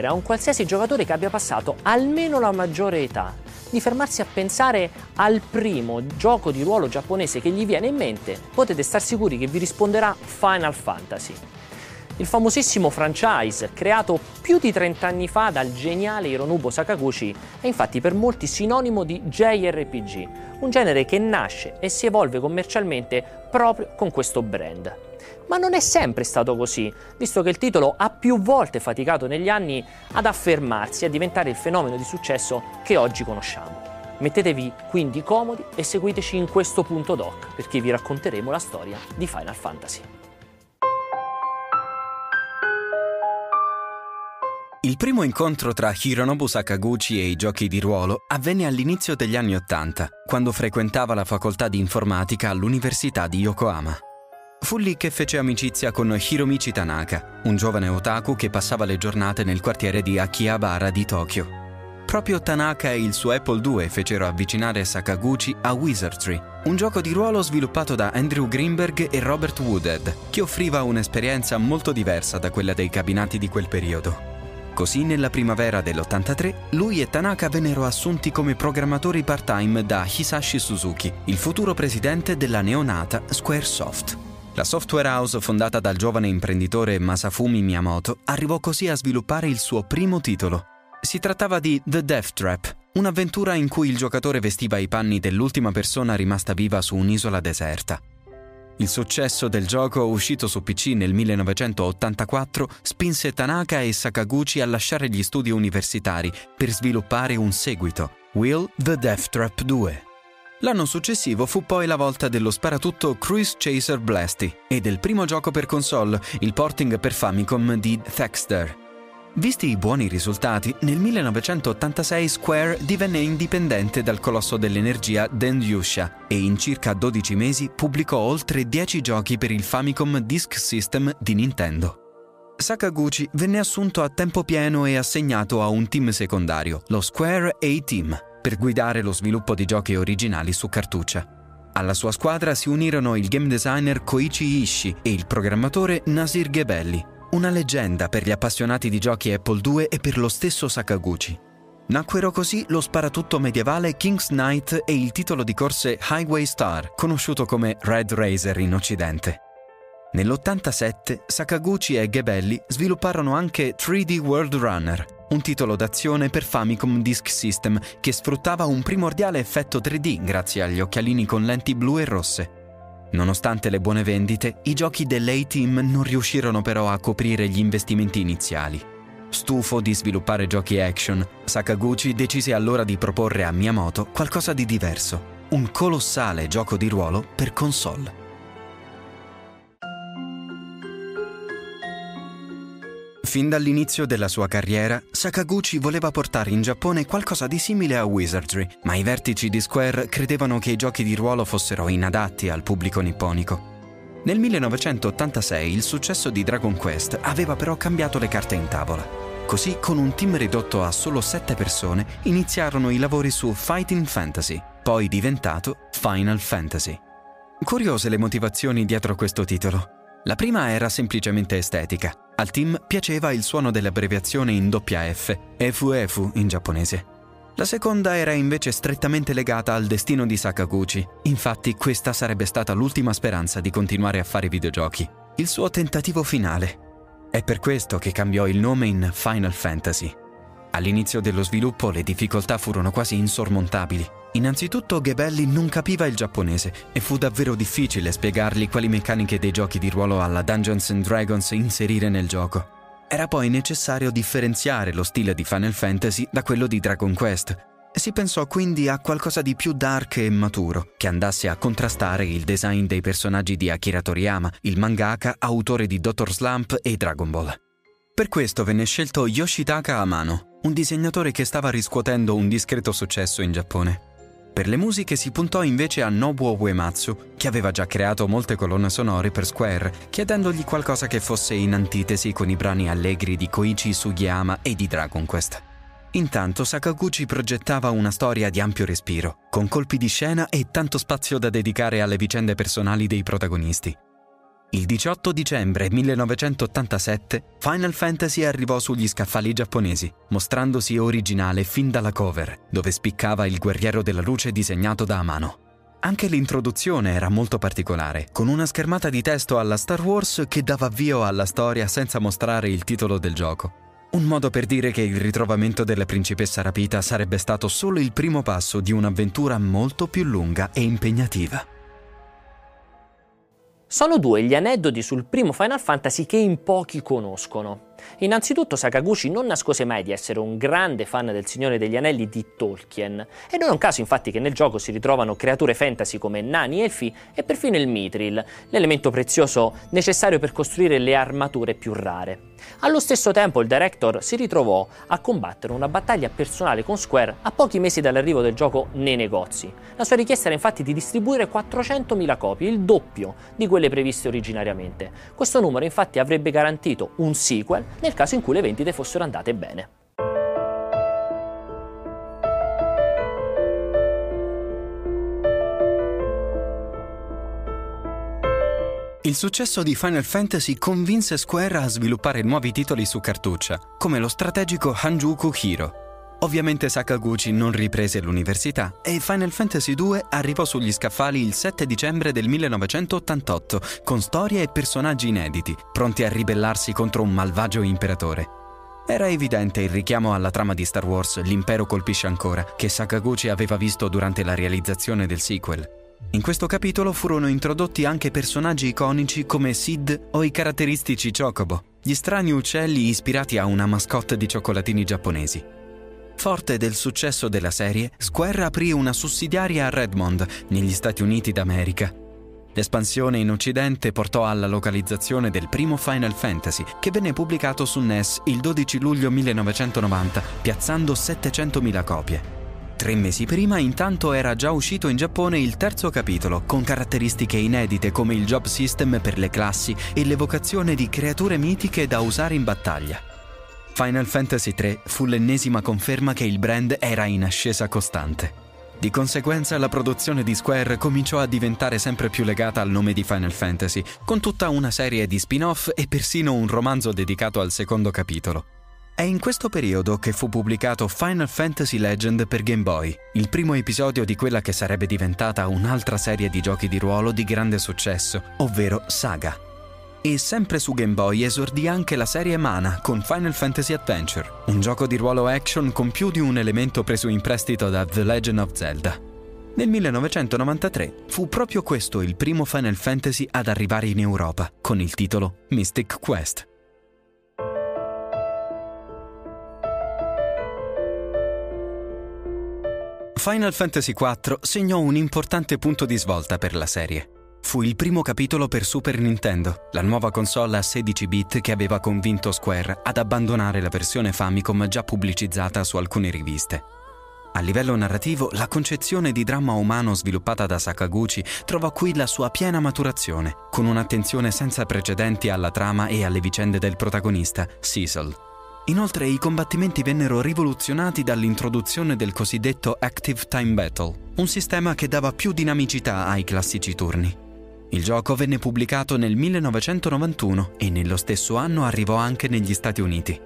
chiedere a un qualsiasi giocatore che abbia passato almeno la maggiore età di fermarsi a pensare al primo gioco di ruolo giapponese che gli viene in mente, potete star sicuri che vi risponderà Final Fantasy. Il famosissimo franchise, creato più di 30 anni fa dal geniale Hironobu Sakaguchi, è infatti per molti sinonimo di JRPG, un genere che nasce e si evolve commercialmente proprio con questo brand. Ma non è sempre stato così, visto che il titolo ha più volte faticato negli anni ad affermarsi e a diventare il fenomeno di successo che oggi conosciamo. Mettetevi quindi comodi e seguiteci in questo punto doc, perché vi racconteremo la storia di Final Fantasy. Il primo incontro tra Hironobu Sakaguchi e i giochi di ruolo avvenne all'inizio degli anni Ottanta, quando frequentava la facoltà di informatica all'Università di Yokohama. Fu lì che fece amicizia con Hiromichi Tanaka, un giovane otaku che passava le giornate nel quartiere di Akihabara di Tokyo. Proprio Tanaka e il suo Apple II fecero avvicinare Sakaguchi a Wizardry, un gioco di ruolo sviluppato da Andrew Greenberg e Robert Woodhead, che offriva un'esperienza molto diversa da quella dei cabinati di quel periodo. Così nella primavera dell'83 lui e Tanaka vennero assunti come programmatori part-time da Hisashi Suzuki, il futuro presidente della neonata Squaresoft. La software house fondata dal giovane imprenditore Masafumi Miyamoto arrivò così a sviluppare il suo primo titolo. Si trattava di The Death Trap, un'avventura in cui il giocatore vestiva i panni dell'ultima persona rimasta viva su un'isola deserta. Il successo del gioco uscito su PC nel 1984 spinse Tanaka e Sakaguchi a lasciare gli studi universitari per sviluppare un seguito, Will the Death Trap 2. L'anno successivo fu poi la volta dello sparatutto Cruise Chaser Blasty e del primo gioco per console, il porting per Famicom di Thexter. Visti i buoni risultati, nel 1986 Square divenne indipendente dal colosso dell'energia Dendyusha e in circa 12 mesi pubblicò oltre 10 giochi per il Famicom Disk System di Nintendo. Sakaguchi venne assunto a tempo pieno e assegnato a un team secondario, lo Square A-Team, per guidare lo sviluppo di giochi originali su cartuccia. Alla sua squadra si unirono il game designer Koichi Ishii e il programmatore Nasir Gebelli, una leggenda per gli appassionati di giochi Apple II e per lo stesso Sakaguchi. Nacquero così lo sparatutto medievale King's Knight e il titolo di corse Highway Star, conosciuto come Red Racer in Occidente. Nell'87 Sakaguchi e Gebelli svilupparono anche 3D World Runner, un titolo d'azione per Famicom Disk System che sfruttava un primordiale effetto 3D grazie agli occhialini con lenti blu e rosse. Nonostante le buone vendite, i giochi dell'A-Team non riuscirono però a coprire gli investimenti iniziali. Stufo di sviluppare giochi action, Sakaguchi decise allora di proporre a Miyamoto qualcosa di diverso, un colossale gioco di ruolo per console. Fin dall'inizio della sua carriera, Sakaguchi voleva portare in Giappone qualcosa di simile a Wizardry, ma i vertici di Square credevano che i giochi di ruolo fossero inadatti al pubblico nipponico. Nel 1986 il successo di Dragon Quest aveva però cambiato le carte in tavola. Così, con un team ridotto a solo sette persone, iniziarono i lavori su Fighting Fantasy, poi diventato Final Fantasy. Curiose le motivazioni dietro questo titolo. La prima era semplicemente estetica. Al team piaceva il suono dell'abbreviazione in doppia F, Efu in giapponese. La seconda era invece strettamente legata al destino di Sakaguchi, infatti questa sarebbe stata l'ultima speranza di continuare a fare videogiochi, il suo tentativo finale. È per questo che cambiò il nome in Final Fantasy. All'inizio dello sviluppo le difficoltà furono quasi insormontabili. Innanzitutto Gebelli non capiva il giapponese e fu davvero difficile spiegargli quali meccaniche dei giochi di ruolo alla Dungeons and Dragons inserire nel gioco. Era poi necessario differenziare lo stile di Final Fantasy da quello di Dragon Quest. Si pensò quindi a qualcosa di più dark e maturo, che andasse a contrastare il design dei personaggi di Akira Toriyama, il mangaka autore di Dr. Slump e Dragon Ball. Per questo venne scelto Yoshitaka Amano, un disegnatore che stava riscuotendo un discreto successo in Giappone. Per le musiche si puntò invece a Nobuo Uematsu, che aveva già creato molte colonne sonore per Square, chiedendogli qualcosa che fosse in antitesi con i brani allegri di Koichi Sugiyama e di Dragon Quest. Intanto Sakaguchi progettava una storia di ampio respiro, con colpi di scena e tanto spazio da dedicare alle vicende personali dei protagonisti. Il 18 dicembre 1987 Final Fantasy arrivò sugli scaffali giapponesi, mostrandosi originale fin dalla cover, dove spiccava il guerriero della luce disegnato da mano. Anche l'introduzione era molto particolare, con una schermata di testo alla Star Wars che dava avvio alla storia senza mostrare il titolo del gioco. Un modo per dire che il ritrovamento della principessa rapita sarebbe stato solo il primo passo di un'avventura molto più lunga e impegnativa. Sono due gli aneddoti sul primo Final Fantasy che in pochi conoscono. Innanzitutto Sakaguchi non nascose mai di essere un grande fan del Signore degli Anelli di Tolkien, e non è un caso infatti che nel gioco si ritrovano creature fantasy come nani, elfi e perfino il mithril, l'elemento prezioso necessario per costruire le armature più rare. Allo stesso tempo il director si ritrovò a combattere una battaglia personale con Square a pochi mesi dall'arrivo del gioco nei negozi. La sua richiesta era infatti di distribuire 400.000 copie, il doppio di quelle previste originariamente. Questo numero infatti avrebbe garantito un sequel nel caso in cui le vendite fossero andate bene. Il successo di Final Fantasy convinse Square a sviluppare nuovi titoli su cartuccia, come lo strategico Hanjuku Hero. Ovviamente Sakaguchi non riprese l'università e Final Fantasy II arrivò sugli scaffali il 7 dicembre del 1988 con storie e personaggi inediti, pronti a ribellarsi contro un malvagio imperatore. Era evidente il richiamo alla trama di Star Wars L'impero colpisce ancora, che Sakaguchi aveva visto durante la realizzazione del sequel. In questo capitolo furono introdotti anche personaggi iconici come Sid o i caratteristici Chocobo, gli strani uccelli ispirati a una mascotte di cioccolatini giapponesi. Forte del successo della serie, Square aprì una sussidiaria a Redmond, negli Stati Uniti d'America. L'espansione in Occidente portò alla localizzazione del primo Final Fantasy, che venne pubblicato su NES il 12 luglio 1990, piazzando 700.000 copie. Tre mesi prima, intanto, era già uscito in Giappone il terzo capitolo, con caratteristiche inedite come il job system per le classi e l'evocazione di creature mitiche da usare in battaglia. Final Fantasy III fu l'ennesima conferma che il brand era in ascesa costante. Di conseguenza la produzione di Square cominciò a diventare sempre più legata al nome di Final Fantasy, con tutta una serie di spin-off e persino un romanzo dedicato al secondo capitolo. È in questo periodo che fu pubblicato Final Fantasy Legend per Game Boy, il primo episodio di quella che sarebbe diventata un'altra serie di giochi di ruolo di grande successo, ovvero Saga. E sempre su Game Boy esordì anche la serie Mana con Final Fantasy Adventure, un gioco di ruolo action con più di un elemento preso in prestito da The Legend of Zelda. Nel 1993 fu proprio questo il primo Final Fantasy ad arrivare in Europa, con il titolo Mystic Quest. Final Fantasy IV segnò un importante punto di svolta per la serie. Fu il primo capitolo per Super Nintendo, la nuova console a 16 bit che aveva convinto Square ad abbandonare la versione Famicom già pubblicizzata su alcune riviste. A livello narrativo, la concezione di dramma umano sviluppata da Sakaguchi trovò qui la sua piena maturazione, con un'attenzione senza precedenti alla trama e alle vicende del protagonista, Cecil. Inoltre i combattimenti vennero rivoluzionati dall'introduzione del cosiddetto Active Time Battle, un sistema che dava più dinamicità ai classici turni. Il gioco venne pubblicato nel 1991 e nello stesso anno arrivò anche negli Stati Uniti.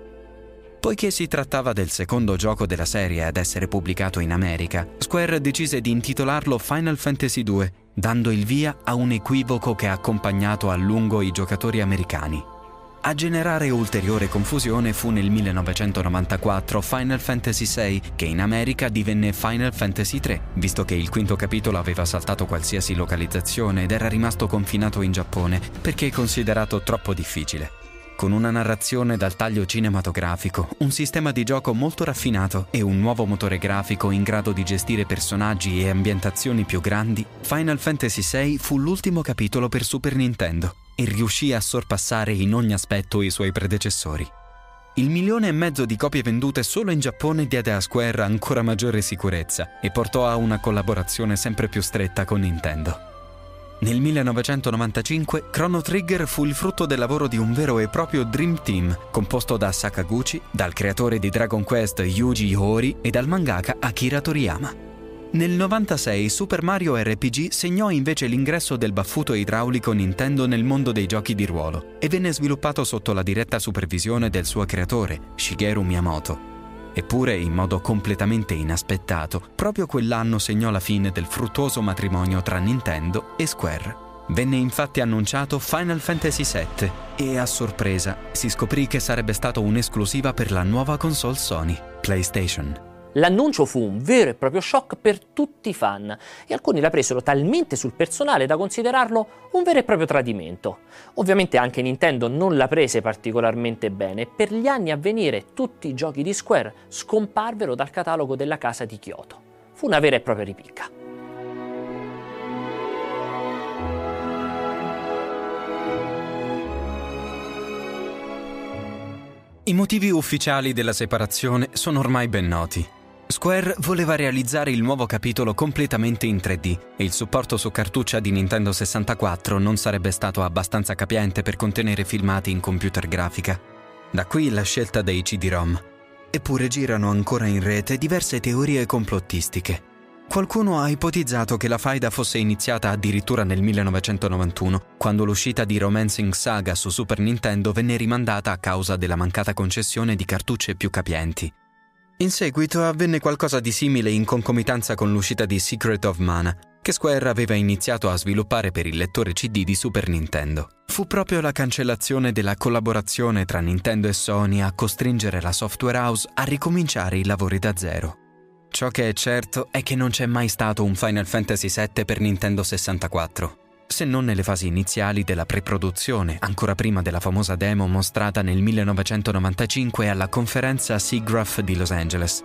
Poiché si trattava del secondo gioco della serie ad essere pubblicato in America, Square decise di intitolarlo Final Fantasy II, dando il via a un equivoco che ha accompagnato a lungo i giocatori americani. A generare ulteriore confusione fu nel 1994 Final Fantasy VI, che in America divenne Final Fantasy III, visto che il quinto capitolo aveva saltato qualsiasi localizzazione ed era rimasto confinato in Giappone perché considerato troppo difficile. Con una narrazione dal taglio cinematografico, un sistema di gioco molto raffinato e un nuovo motore grafico in grado di gestire personaggi e ambientazioni più grandi, Final Fantasy VI fu l'ultimo capitolo per Super Nintendo e riuscì a sorpassare in ogni aspetto i suoi predecessori. Il milione e mezzo di copie vendute solo in Giappone diede a Square ancora maggiore sicurezza e portò a una collaborazione sempre più stretta con Nintendo. Nel 1995 Chrono Trigger fu il frutto del lavoro di un vero e proprio Dream Team, composto da Sakaguchi, dal creatore di Dragon Quest Yuji Horii e dal mangaka Akira Toriyama. Nel 96 Super Mario RPG segnò invece l'ingresso del baffuto idraulico Nintendo nel mondo dei giochi di ruolo e venne sviluppato sotto la diretta supervisione del suo creatore, Shigeru Miyamoto. Eppure, in modo completamente inaspettato, proprio quell'anno segnò la fine del fruttuoso matrimonio tra Nintendo e Square. Venne infatti annunciato Final Fantasy VII e a sorpresa si scoprì che sarebbe stato un'esclusiva per la nuova console Sony, PlayStation. L'annuncio fu un vero e proprio shock per tutti i fan e alcuni la presero talmente sul personale da considerarlo un vero e proprio tradimento. Ovviamente anche Nintendo non la prese particolarmente bene e per gli anni a venire tutti i giochi di Square scomparvero dal catalogo della casa di Kyoto. Fu una vera e propria ripicca. I motivi ufficiali della separazione sono ormai ben noti. Square voleva realizzare il nuovo capitolo completamente in 3D e il supporto su cartuccia di Nintendo 64 non sarebbe stato abbastanza capiente per contenere filmati in computer grafica. Da qui la scelta dei CD-ROM. Eppure girano ancora in rete diverse teorie complottistiche. Qualcuno ha ipotizzato che la faida fosse iniziata addirittura nel 1991, quando l'uscita di Romancing Saga su Super Nintendo venne rimandata a causa della mancata concessione di cartucce più capienti. In seguito avvenne qualcosa di simile in concomitanza con l'uscita di Secret of Mana, che Square aveva iniziato a sviluppare per il lettore CD di Super Nintendo. Fu proprio la cancellazione della collaborazione tra Nintendo e Sony a costringere la software house a ricominciare i lavori da zero. Ciò che è certo è che non c'è mai stato un Final Fantasy VII per Nintendo 64 se non nelle fasi iniziali della pre-produzione, ancora prima della famosa demo mostrata nel 1995 alla conferenza SIGGRAPH di Los Angeles.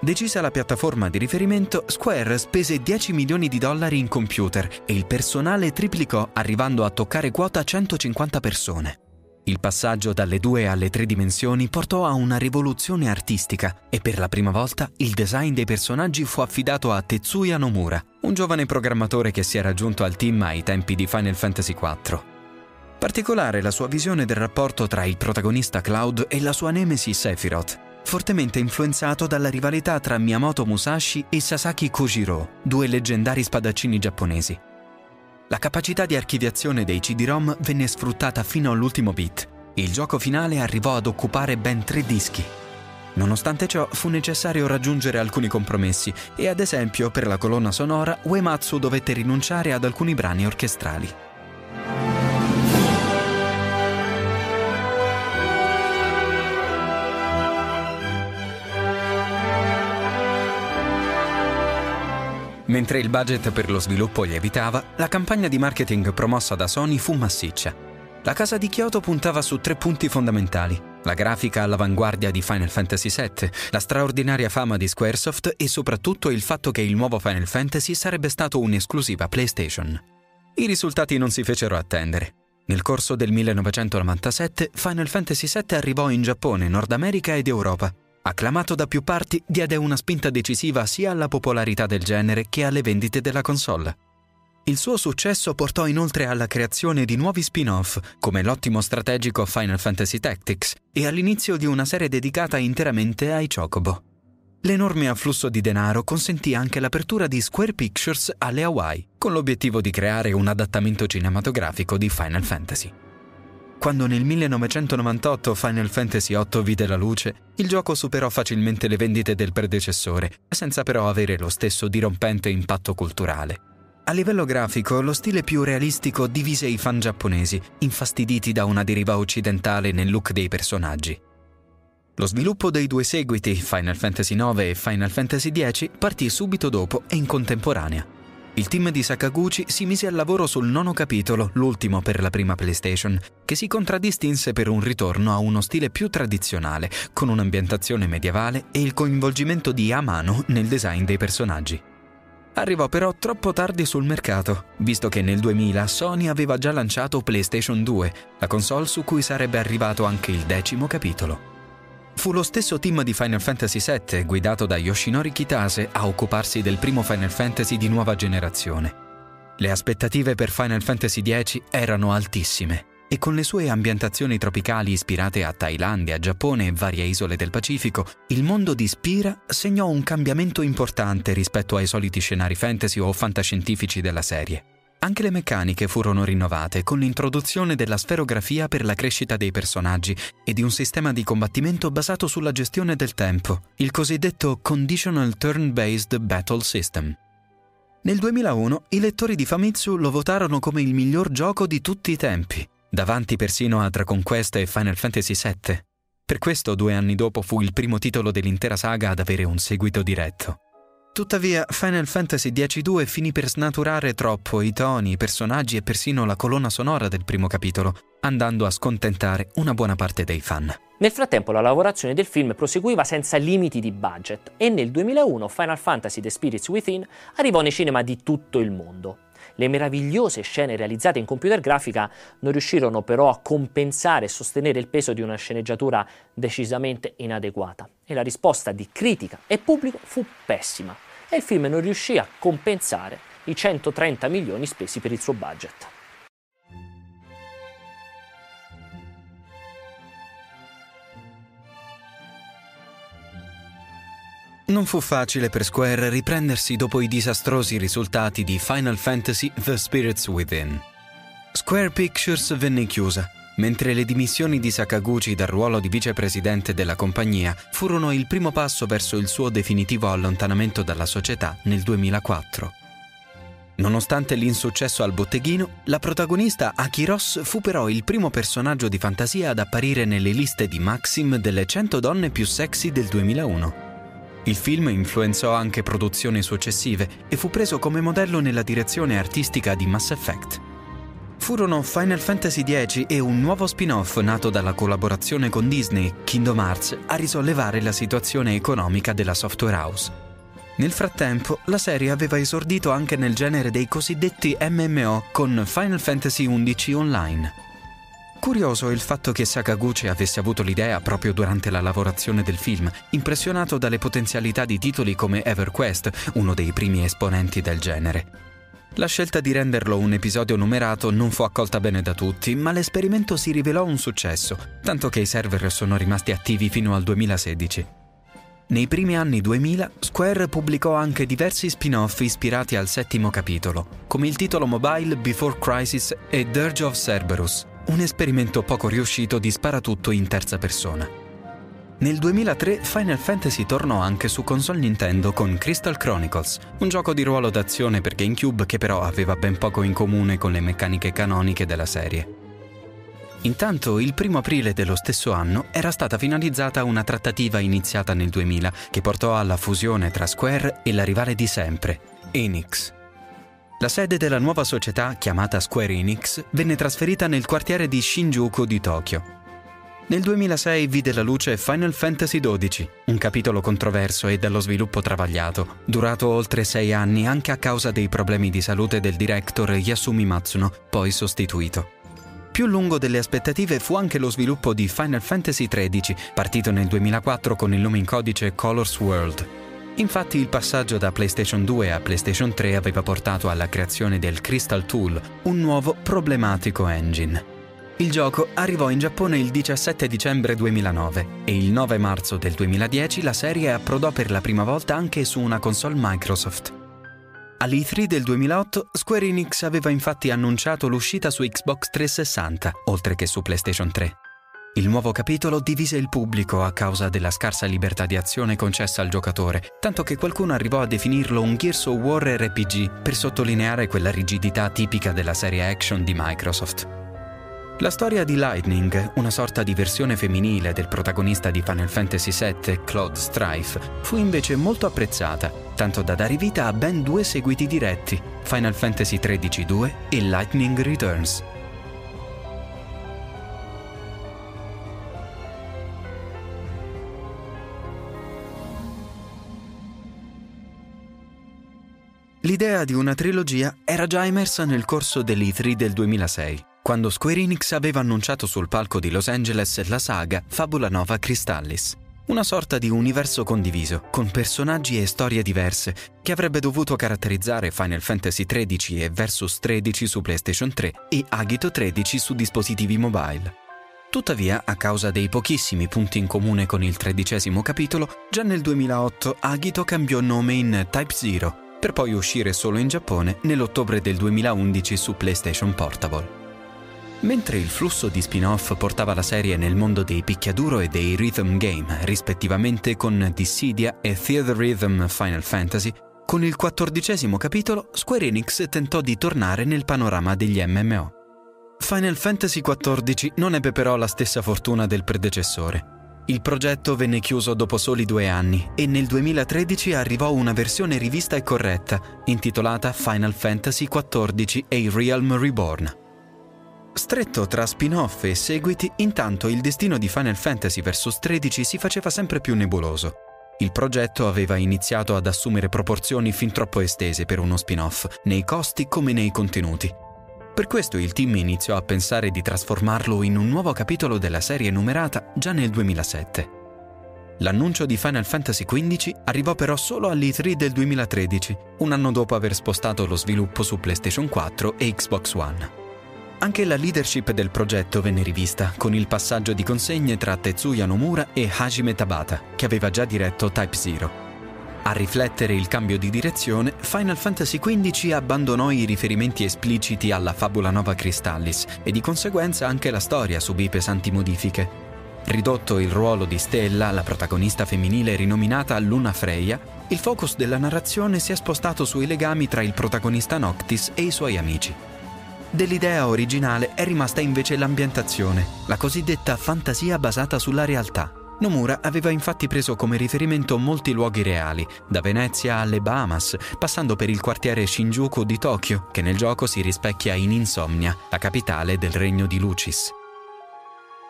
Decisa la piattaforma di riferimento, Square spese 10 milioni di dollari in computer e il personale triplicò arrivando a toccare quota 150 persone. Il passaggio dalle due alle tre dimensioni portò a una rivoluzione artistica e per la prima volta il design dei personaggi fu affidato a Tetsuya Nomura, un giovane programmatore che si era aggiunto al team ai tempi di Final Fantasy IV. Particolare la sua visione del rapporto tra il protagonista Cloud e la sua nemesi Sephiroth, fortemente influenzato dalla rivalità tra Miyamoto Musashi e Sasaki Kojiro, due leggendari spadaccini giapponesi. La capacità di archiviazione dei CD-ROM venne sfruttata fino all'ultimo bit. Il gioco finale arrivò ad occupare ben tre dischi. Nonostante ciò, fu necessario raggiungere alcuni compromessi e ad esempio per la colonna sonora Uematsu dovette rinunciare ad alcuni brani orchestrali. Mentre il budget per lo sviluppo lievitava, la campagna di marketing promossa da Sony fu massiccia. La casa di Kyoto puntava su tre punti fondamentali. La grafica all'avanguardia di Final Fantasy VII, la straordinaria fama di Squaresoft e soprattutto il fatto che il nuovo Final Fantasy sarebbe stato un'esclusiva PlayStation. I risultati non si fecero attendere. Nel corso del 1997 Final Fantasy VII arrivò in Giappone, Nord America ed Europa Acclamato da più parti, diede una spinta decisiva sia alla popolarità del genere che alle vendite della console. Il suo successo portò inoltre alla creazione di nuovi spin-off, come l'ottimo strategico Final Fantasy Tactics, e all'inizio di una serie dedicata interamente ai Chocobo. L'enorme afflusso di denaro consentì anche l'apertura di Square Pictures alle Hawaii, con l'obiettivo di creare un adattamento cinematografico di Final Fantasy. Quando nel 1998 Final Fantasy VIII vide la luce, il gioco superò facilmente le vendite del predecessore, senza però avere lo stesso dirompente impatto culturale. A livello grafico, lo stile più realistico divise i fan giapponesi, infastiditi da una deriva occidentale nel look dei personaggi. Lo sviluppo dei due seguiti, Final Fantasy IX e Final Fantasy X, partì subito dopo e in contemporanea. Il team di Sakaguchi si mise al lavoro sul nono capitolo, l'ultimo per la prima PlayStation, che si contraddistinse per un ritorno a uno stile più tradizionale, con un'ambientazione medievale e il coinvolgimento di Amano nel design dei personaggi. Arrivò però troppo tardi sul mercato, visto che nel 2000 Sony aveva già lanciato PlayStation 2, la console su cui sarebbe arrivato anche il decimo capitolo. Fu lo stesso team di Final Fantasy VII, guidato da Yoshinori Kitase, a occuparsi del primo Final Fantasy di nuova generazione. Le aspettative per Final Fantasy X erano altissime. e con le sue ambientazioni tropicali ispirate a Thailandia, Giappone e varie isole del Pacifico, il mondo di Spira segnò un cambiamento importante rispetto ai soliti scenari fantasy o fantascientifici della serie. Anche le meccaniche furono rinnovate con l'introduzione della sferografia per la crescita dei personaggi e di un sistema di combattimento basato sulla gestione del tempo, il cosiddetto Conditional Turn-Based Battle System. Nel 2001 i lettori di Famitsu lo votarono come il miglior gioco di tutti i tempi, davanti persino a Dragon Quest e Final Fantasy VII. Per questo due anni dopo fu il primo titolo dell'intera saga ad avere un seguito diretto. Tuttavia, Final Fantasy X-2 finì per snaturare troppo i toni, i personaggi e persino la colonna sonora del primo capitolo, andando a scontentare una buona parte dei fan. Nel frattempo la lavorazione del film proseguiva senza limiti di budget e nel 2001 Final Fantasy The Spirits Within arrivò nei cinema di tutto il mondo. Le meravigliose scene realizzate in computer grafica non riuscirono però a compensare e sostenere il peso di una sceneggiatura decisamente inadeguata e la risposta di critica e pubblico fu pessima e il film non riuscì a compensare i 130 milioni spesi per il suo budget. Non fu facile per Square riprendersi dopo i disastrosi risultati di Final Fantasy The Spirits Within. Square Pictures venne chiusa, mentre le dimissioni di Sakaguchi dal ruolo di vicepresidente della compagnia furono il primo passo verso il suo definitivo allontanamento dalla società nel 2004. Nonostante l'insuccesso al botteghino, la protagonista Aki fu però il primo personaggio di fantasia ad apparire nelle liste di Maxim delle 100 donne più sexy del 2001. Il film influenzò anche produzioni successive e fu preso come modello nella direzione artistica di Mass Effect. Furono Final Fantasy X e un nuovo spin-off nato dalla collaborazione con Disney, Kingdom Hearts, a risollevare la situazione economica della software house. Nel frattempo, la serie aveva esordito anche nel genere dei cosiddetti MMO con Final Fantasy XI Online. Curioso il fatto che Sakaguchi avesse avuto l'idea proprio durante la lavorazione del film, impressionato dalle potenzialità di titoli come EverQuest, uno dei primi esponenti del genere. La scelta di renderlo un episodio numerato non fu accolta bene da tutti, ma l'esperimento si rivelò un successo, tanto che i server sono rimasti attivi fino al 2016. Nei primi anni 2000, Square pubblicò anche diversi spin-off ispirati al settimo capitolo, come il titolo mobile Before Crisis e Dirge of Cerberus, un esperimento poco riuscito di sparatutto in terza persona. Nel 2003 Final Fantasy tornò anche su console Nintendo con Crystal Chronicles, un gioco di ruolo d'azione per GameCube che però aveva ben poco in comune con le meccaniche canoniche della serie. Intanto, il primo aprile dello stesso anno era stata finalizzata una trattativa iniziata nel 2000 che portò alla fusione tra Square e la rivale di sempre, Enix. La sede della nuova società, chiamata Square Enix, venne trasferita nel quartiere di Shinjuku di Tokyo. Nel 2006 vide la luce Final Fantasy XII, un capitolo controverso e dallo sviluppo travagliato, durato oltre sei anni anche a causa dei problemi di salute del director Yasumi Matsuno, poi sostituito. Più lungo delle aspettative fu anche lo sviluppo di Final Fantasy XIII, partito nel 2004 con il nome in codice Colors World. Infatti il passaggio da PlayStation 2 a PlayStation 3 aveva portato alla creazione del Crystal Tool, un nuovo problematico engine. Il gioco arrivò in Giappone il 17 dicembre 2009 e il 9 marzo del 2010 la serie approdò per la prima volta anche su una console Microsoft. All'E3 del 2008 Square Enix aveva infatti annunciato l'uscita su Xbox 360, oltre che su PlayStation 3. Il nuovo capitolo divise il pubblico a causa della scarsa libertà di azione concessa al giocatore, tanto che qualcuno arrivò a definirlo un Gears of War RPG per sottolineare quella rigidità tipica della serie action di Microsoft. La storia di Lightning, una sorta di versione femminile del protagonista di Final Fantasy VII, Claude Strife, fu invece molto apprezzata, tanto da dare vita a ben due seguiti diretti, Final Fantasy XIII 2 e Lightning Returns. L'idea di una trilogia era già emersa nel corso dell'E3 del 2006, quando Square Enix aveva annunciato sul palco di Los Angeles la saga Fabula Nova Crystallis. Una sorta di universo condiviso, con personaggi e storie diverse, che avrebbe dovuto caratterizzare Final Fantasy XIII e Versus 13 su PlayStation 3 e Agito 13 su dispositivi mobile. Tuttavia, a causa dei pochissimi punti in comune con il tredicesimo capitolo, già nel 2008 Agito cambiò nome in Type Zero, per poi uscire solo in Giappone nell'ottobre del 2011 su PlayStation Portable. Mentre il flusso di spin-off portava la serie nel mondo dei picchiaduro e dei rhythm game, rispettivamente con Dissidia e Theater Rhythm Final Fantasy, con il quattordicesimo capitolo Square Enix tentò di tornare nel panorama degli MMO. Final Fantasy XIV non ebbe però la stessa fortuna del predecessore. Il progetto venne chiuso dopo soli due anni e nel 2013 arrivò una versione rivista e corretta, intitolata Final Fantasy XIV A Realm Reborn. Stretto tra spin-off e seguiti, intanto il destino di Final Fantasy vs 13 si faceva sempre più nebuloso. Il progetto aveva iniziato ad assumere proporzioni fin troppo estese per uno spin-off, nei costi come nei contenuti. Per questo il team iniziò a pensare di trasformarlo in un nuovo capitolo della serie numerata già nel 2007. L'annuncio di Final Fantasy XV arrivò però solo all'E3 del 2013, un anno dopo aver spostato lo sviluppo su PlayStation 4 e Xbox One. Anche la leadership del progetto venne rivista, con il passaggio di consegne tra Tetsuya Nomura e Hajime Tabata, che aveva già diretto Type Zero. A riflettere il cambio di direzione, Final Fantasy XV abbandonò i riferimenti espliciti alla fabula Nova Crystallis e di conseguenza anche la storia subì pesanti modifiche. Ridotto il ruolo di Stella, la protagonista femminile rinominata Luna Freya, il focus della narrazione si è spostato sui legami tra il protagonista Noctis e i suoi amici. Dell'idea originale è rimasta invece l'ambientazione, la cosiddetta fantasia basata sulla realtà. Nomura aveva infatti preso come riferimento molti luoghi reali, da Venezia alle Bahamas, passando per il quartiere Shinjuku di Tokyo, che nel gioco si rispecchia in Insomnia, la capitale del regno di Lucis.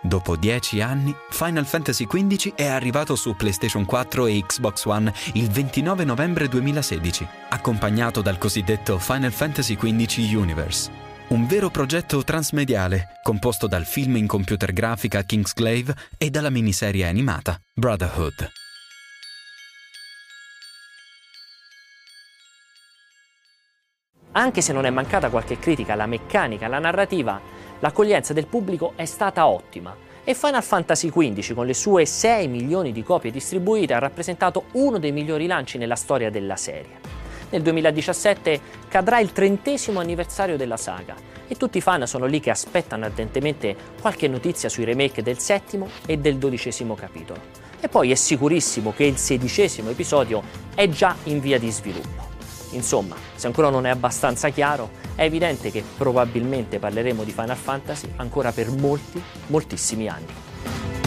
Dopo dieci anni, Final Fantasy XV è arrivato su PlayStation 4 e Xbox One il 29 novembre 2016, accompagnato dal cosiddetto Final Fantasy XV Universe un vero progetto transmediale composto dal film in computer grafica Kingsglaive e dalla miniserie animata Brotherhood. Anche se non è mancata qualche critica alla meccanica, alla narrativa, l'accoglienza del pubblico è stata ottima e Final Fantasy XV, con le sue 6 milioni di copie distribuite, ha rappresentato uno dei migliori lanci nella storia della serie. Nel 2017 cadrà il trentesimo anniversario della saga e tutti i fan sono lì che aspettano ardentemente qualche notizia sui remake del settimo e del dodicesimo capitolo. E poi è sicurissimo che il sedicesimo episodio è già in via di sviluppo. Insomma, se ancora non è abbastanza chiaro, è evidente che probabilmente parleremo di Final Fantasy ancora per molti, moltissimi anni.